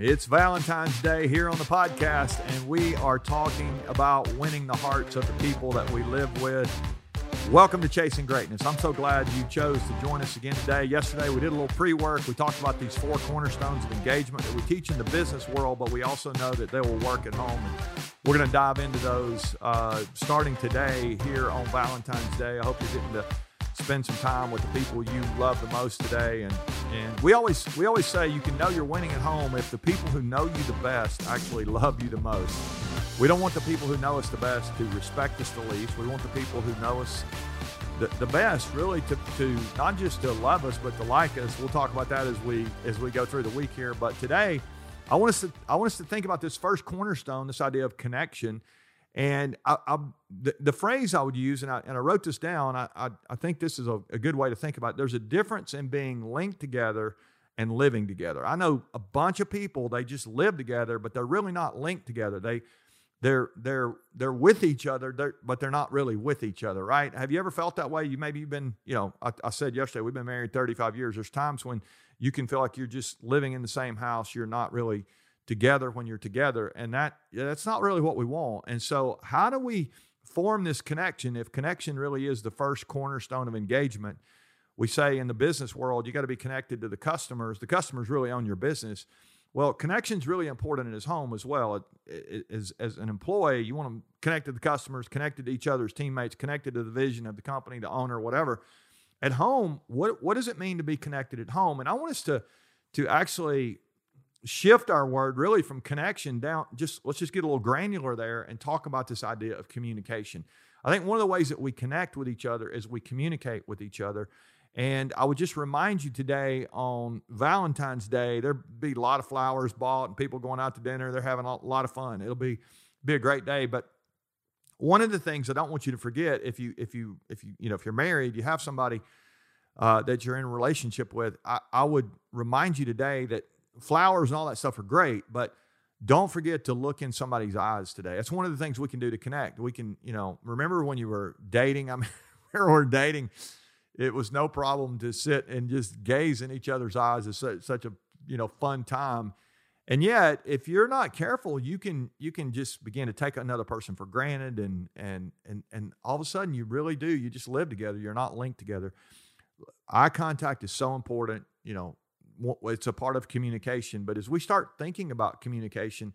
It's Valentine's Day here on the podcast, and we are talking about winning the hearts of the people that we live with. Welcome to Chasing Greatness. I'm so glad you chose to join us again today. Yesterday, we did a little pre work. We talked about these four cornerstones of engagement that we teach in the business world, but we also know that they will work at home. And we're going to dive into those uh, starting today here on Valentine's Day. I hope you're getting to spend some time with the people you love the most today. And and we always we always say you can know you're winning at home if the people who know you the best actually love you the most. We don't want the people who know us the best to respect us the least. We want the people who know us the, the best really to, to not just to love us but to like us. We'll talk about that as we as we go through the week here. But today I want us to I want us to think about this first cornerstone, this idea of connection and I, I, the, the, phrase I would use, and I, and I wrote this down, I, I, I think this is a, a, good way to think about it. There's a difference in being linked together and living together. I know a bunch of people, they just live together, but they're really not linked together. They, they're, they're, they're with each other, they're, but they're not really with each other, right? Have you ever felt that way? You maybe you've been, you know, I, I said yesterday, we've been married 35 years. There's times when you can feel like you're just living in the same house. You're not really together when you're together and that that's not really what we want. And so how do we form this connection? If connection really is the first cornerstone of engagement we say in the business world you got to be connected to the customers. The customers really own your business. Well connection's really important in his home as well. As, as an employee you want to connect to the customers connected to each other's teammates connected to the vision of the company the owner whatever. At home what, what does it mean to be connected at home? And i want us to to actually shift our word really from connection down just let's just get a little granular there and talk about this idea of communication. I think one of the ways that we connect with each other is we communicate with each other. And i would just remind you today on valentine's day there'll be a lot of flowers bought and people going out to dinner. They're having a lot of fun. It'll be be a great day. But one of the things i don't want you to forget if you if you if you you know if you're married you have somebody uh, that you're in a relationship with I, I would remind you today that flowers and all that stuff are great, but don't forget to look in somebody's eyes today. That's one of the things we can do to connect. We can, you know, remember when you were dating? I mean, we were dating. It was no problem to sit and just gaze in each other's eyes. It's such, such a you know fun time. And yet, if you're not careful, you can you can just begin to take another person for granted, and and and and all of a sudden, you really do. You just live together. You're not linked together. Eye contact is so important. You know, it's a part of communication. But as we start thinking about communication,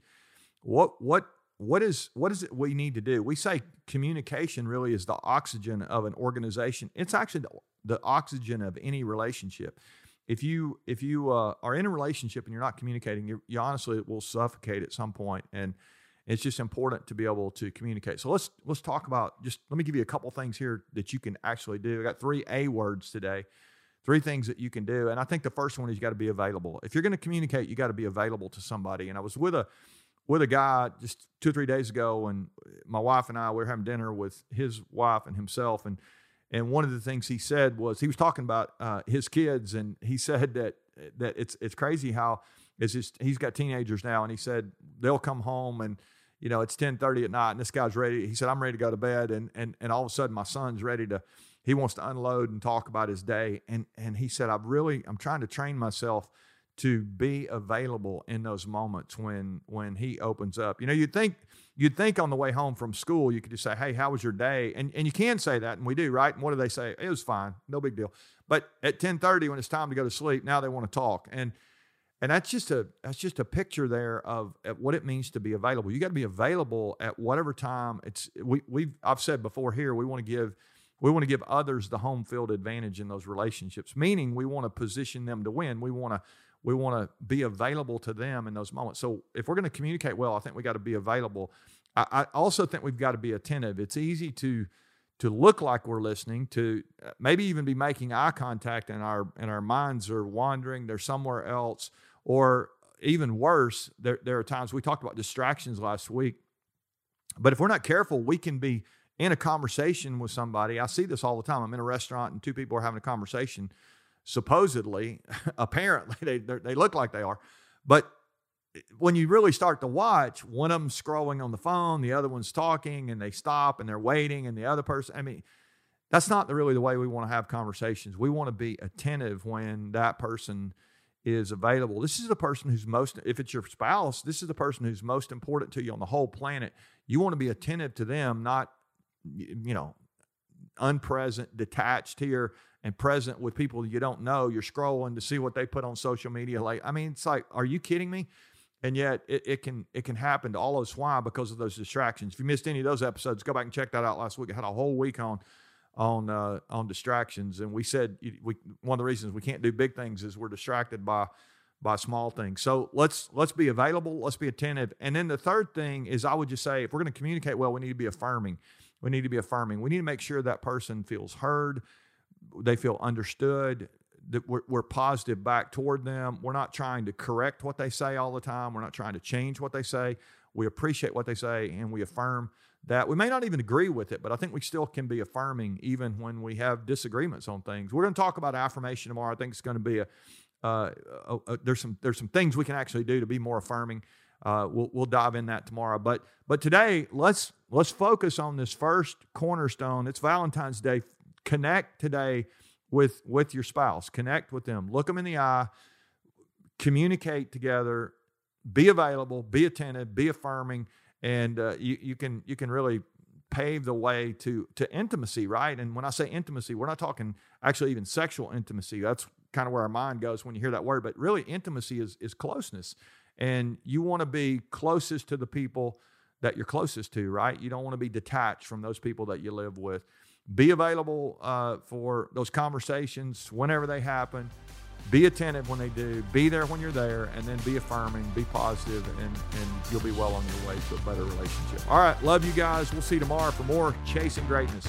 what what what is what is it we need to do? We say communication really is the oxygen of an organization. It's actually the, the oxygen of any relationship. If you if you uh, are in a relationship and you're not communicating, you, you honestly will suffocate at some point, and it's just important to be able to communicate. So let's let's talk about just let me give you a couple things here that you can actually do. I got three A words today three things that you can do. And I think the first one is you got to be available. If you're going to communicate, you got to be available to somebody. And I was with a with a guy just two or three days ago, and my wife and I we were having dinner with his wife and himself, and and one of the things he said was he was talking about uh, his kids, and he said that that it's it's crazy how it's just he's got teenagers now, and he said they'll come home and you know it's 10:30 at night, and this guy's ready. He said I'm ready to go to bed, and and and all of a sudden my son's ready to he wants to unload and talk about his day. And and he said, I've really I'm trying to train myself to be available in those moments when when he opens up. You know, you'd think you'd think on the way home from school you could just say, "Hey, how was your day?" And and you can say that, and we do, right? And what do they say? It was fine, no big deal. But at ten thirty, when it's time to go to sleep, now they want to talk, and and that's just a that's just a picture there of what it means to be available. You got to be available at whatever time. It's we we I've said before here we want to give we want to give others the home field advantage in those relationships, meaning we want to position them to win. We want to we want to be available to them in those moments. So if we're going to communicate well, I think we got to be available. I, also think we've got to be attentive. It's easy to to look like we're listening, to uh, maybe even be making eye contact, and our and our minds are wandering. They're somewhere else, or even worse, there there are times we talked about distractions last week. But if we're not careful, we can be in a conversation with somebody. I see this all the time. I'm in a restaurant and two people are having a conversation. Supposedly, apparently, they they look like they are, but eh, when you really start to watch, one of them scrolling on the phone, the other one's talking, and they stop and they're waiting, and the other person. I mean, that's not really the way we want to have conversations. We want to be attentive when that person is available. This is the person who's most, if it's your spouse, this is the person who's most important to you on the whole planet. You want to be attentive to them, not, you know, unpresent, detached here and present with people you don't know. You're scrolling to see what they put on social media. Like, I mean, it's like, are you kidding me? And yet it, it can it can happen to all of us. Why? Because of those distractions. If you missed any of those episodes, go back and check that out last week. I had a whole week on on uh, on distractions, and we said we one of the reasons we can't do big things is we're distracted by by small things. So let's let's be available, let's be attentive, and then the third thing is I would just say if we're going to communicate well, we need to be affirming. We need to be affirming. We need to make sure that person feels heard, they feel understood, that we're, we're positive back toward them. We're not trying to correct what they say all the time. We're not trying to change what they say. We appreciate what they say and we affirm that we may not even agree with it, but I think we still can be affirming even when we have disagreements on things. We're going to talk about affirmation tomorrow. I think it's going to be a, uh, there's some there's some things we can actually do to be more affirming. Uh, we'll we'll dive in that tomorrow. But but today let's let's focus on this first cornerstone. It's Valentine's Day. Connect today with with your spouse. Connect with them. Look them in the eye. Communicate together. Be available. Be attentive. Be affirming and uh, you, you can you can really pave the way to to intimacy, right? And when I say intimacy, we're not talking actually even sexual intimacy. That's kind of where our mind goes when you hear that word. But really, intimacy is is closeness, and you want to be closest to the people that you're closest to, right? You don't want to be detached from those people that you live with. Be available uh, for those conversations whenever they happen be attentive when they do, be there when you're there, and then be affirming, be positive, and, and you'll be well on your way to a better relationship. All right, love you guys. We'll see you tomorrow for more Chasing Greatness.